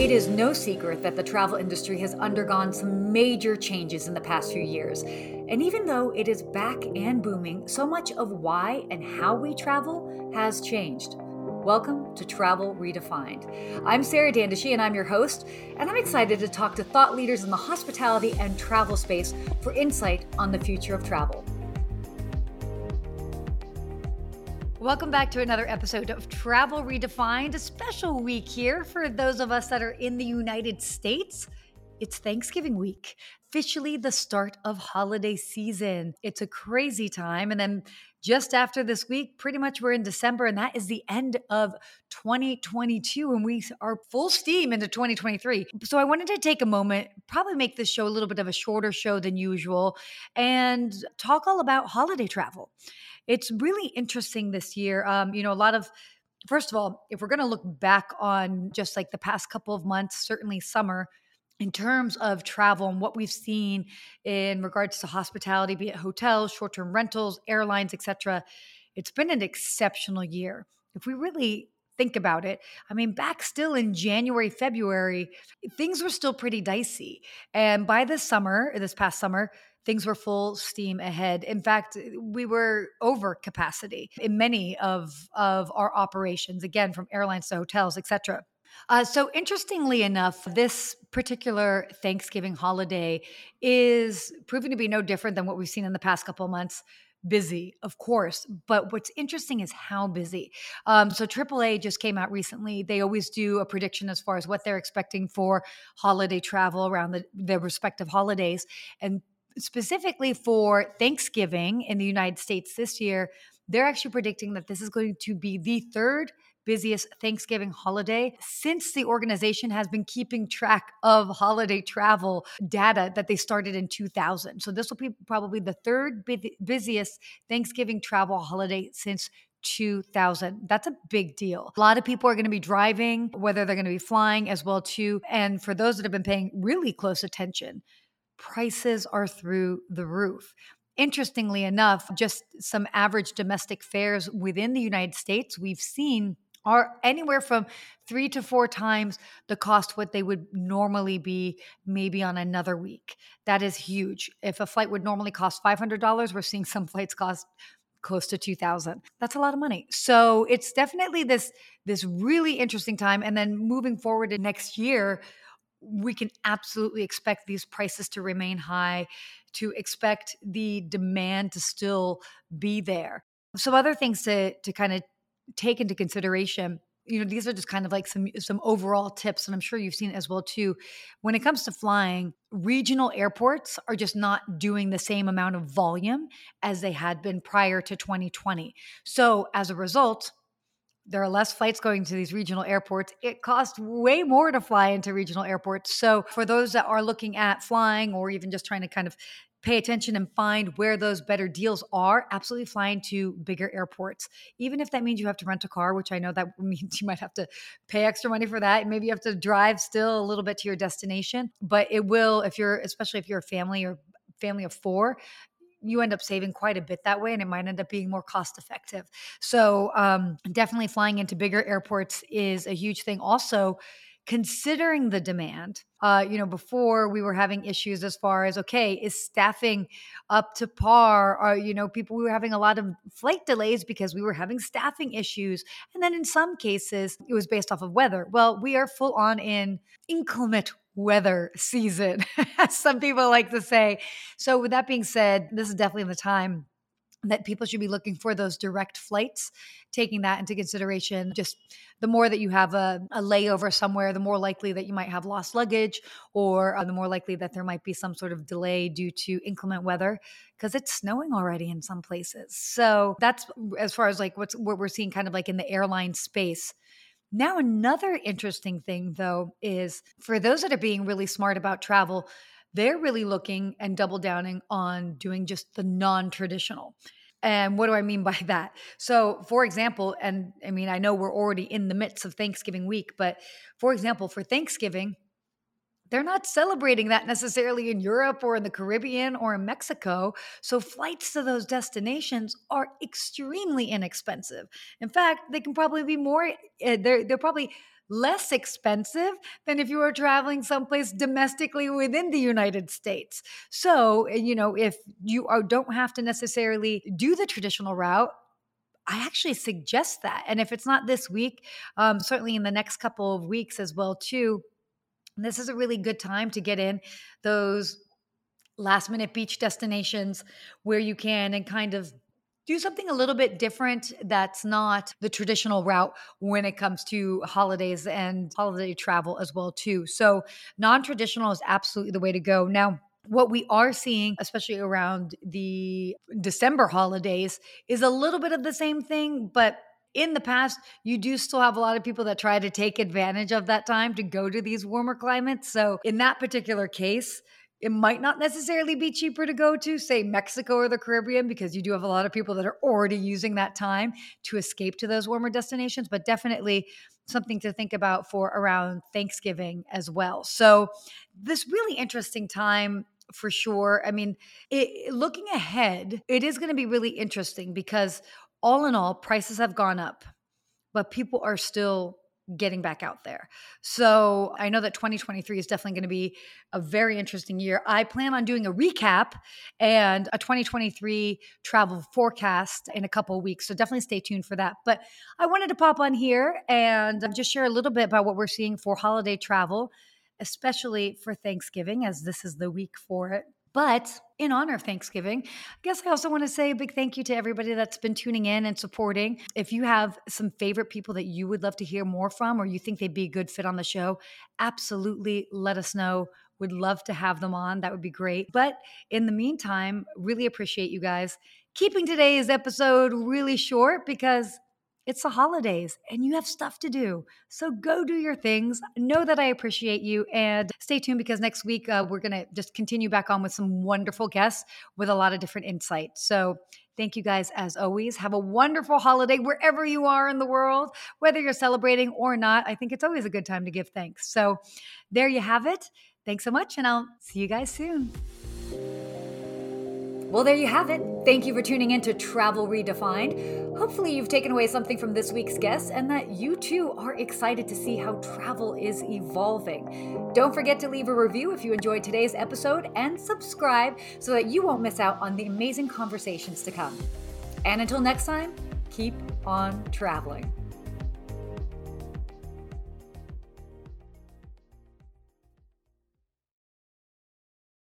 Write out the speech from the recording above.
It is no secret that the travel industry has undergone some major changes in the past few years. And even though it is back and booming, so much of why and how we travel has changed. Welcome to Travel Redefined. I'm Sarah Dandashy and I'm your host, and I'm excited to talk to thought leaders in the hospitality and travel space for insight on the future of travel. Welcome back to another episode of Travel Redefined, a special week here for those of us that are in the United States. It's Thanksgiving week, officially the start of holiday season. It's a crazy time. And then just after this week, pretty much we're in December, and that is the end of 2022, and we are full steam into 2023. So I wanted to take a moment, probably make this show a little bit of a shorter show than usual, and talk all about holiday travel it's really interesting this year. Um, you know, a lot of first of all, if we're going to look back on just like the past couple of months, certainly summer, in terms of travel and what we've seen in regards to hospitality, be it hotels, short term rentals, airlines, etc., it's been an exceptional year. If we really think about it, I mean, back still in January, February, things were still pretty dicey. And by this summer, this past summer, things were full steam ahead. In fact, we were over capacity in many of, of our operations, again, from airlines to hotels, etc. Uh, so, interestingly enough, this particular Thanksgiving holiday is proving to be no different than what we've seen in the past couple months busy, of course. But what's interesting is how busy. Um, so AAA just came out recently. They always do a prediction as far as what they're expecting for holiday travel around the, their respective holidays. And specifically for Thanksgiving in the United States this year, they're actually predicting that this is going to be the third busiest Thanksgiving holiday since the organization has been keeping track of holiday travel data that they started in 2000. So this will be probably the third busiest Thanksgiving travel holiday since 2000 that's a big deal a lot of people are going to be driving whether they're going to be flying as well too and for those that have been paying really close attention prices are through the roof. Interestingly enough, just some average domestic fares within the United States we've seen are anywhere from three to four times the cost what they would normally be maybe on another week. That is huge. If a flight would normally cost $500, we're seeing some flights cost close to 2000 that's a lot of money so it's definitely this this really interesting time and then moving forward to next year we can absolutely expect these prices to remain high, to expect the demand to still be there. Some other things to to kind of take into consideration you know these are just kind of like some some overall tips and i'm sure you've seen as well too when it comes to flying regional airports are just not doing the same amount of volume as they had been prior to 2020 so as a result there are less flights going to these regional airports. It costs way more to fly into regional airports. So, for those that are looking at flying or even just trying to kind of pay attention and find where those better deals are, absolutely flying to bigger airports. Even if that means you have to rent a car, which I know that means you might have to pay extra money for that. Maybe you have to drive still a little bit to your destination, but it will, if you're, especially if you're a family or family of four, you end up saving quite a bit that way and it might end up being more cost effective. So um, definitely flying into bigger airports is a huge thing. Also considering the demand uh, you know before we were having issues as far as okay is staffing up to par? Or you know people we were having a lot of flight delays because we were having staffing issues and then in some cases it was based off of weather. Well we are full on in inclement weather season, as some people like to say. So, with that being said, this is definitely the time that people should be looking for those direct flights, taking that into consideration. Just the more that you have a, a layover somewhere, the more likely that you might have lost luggage, or uh, the more likely that there might be some sort of delay due to inclement weather because it's snowing already in some places. So that's as far as like what's what we're seeing kind of like in the airline space. Now, another interesting thing, though, is for those that are being really smart about travel, they're really looking and double downing on doing just the non traditional. And what do I mean by that? So, for example, and I mean, I know we're already in the midst of Thanksgiving week, but for example, for Thanksgiving, they're not celebrating that necessarily in Europe or in the Caribbean or in Mexico. So flights to those destinations are extremely inexpensive. In fact, they can probably be more, eh, they're, they're probably less expensive than if you were traveling someplace domestically within the United States. So, you know, if you are, don't have to necessarily do the traditional route, I actually suggest that. And if it's not this week, um, certainly in the next couple of weeks as well, too. This is a really good time to get in those last minute beach destinations where you can and kind of do something a little bit different that's not the traditional route when it comes to holidays and holiday travel as well too. So non-traditional is absolutely the way to go. Now what we are seeing, especially around the December holidays, is a little bit of the same thing, but in the past, you do still have a lot of people that try to take advantage of that time to go to these warmer climates. So, in that particular case, it might not necessarily be cheaper to go to, say, Mexico or the Caribbean, because you do have a lot of people that are already using that time to escape to those warmer destinations, but definitely something to think about for around Thanksgiving as well. So, this really interesting time for sure. I mean, it, looking ahead, it is going to be really interesting because all in all, prices have gone up, but people are still getting back out there. So I know that 2023 is definitely going to be a very interesting year. I plan on doing a recap and a 2023 travel forecast in a couple weeks. So definitely stay tuned for that. But I wanted to pop on here and um, just share a little bit about what we're seeing for holiday travel, especially for Thanksgiving, as this is the week for it. But in honor of Thanksgiving, I guess I also want to say a big thank you to everybody that's been tuning in and supporting. If you have some favorite people that you would love to hear more from or you think they'd be a good fit on the show, absolutely let us know. Would love to have them on. That would be great. But in the meantime, really appreciate you guys keeping today's episode really short because it's the holidays and you have stuff to do. So go do your things. Know that I appreciate you and stay tuned because next week uh, we're going to just continue back on with some wonderful guests with a lot of different insights. So thank you guys as always. Have a wonderful holiday wherever you are in the world, whether you're celebrating or not. I think it's always a good time to give thanks. So there you have it. Thanks so much and I'll see you guys soon. Well, there you have it. Thank you for tuning in to Travel Redefined. Hopefully, you've taken away something from this week's guest and that you too are excited to see how travel is evolving. Don't forget to leave a review if you enjoyed today's episode and subscribe so that you won't miss out on the amazing conversations to come. And until next time, keep on traveling.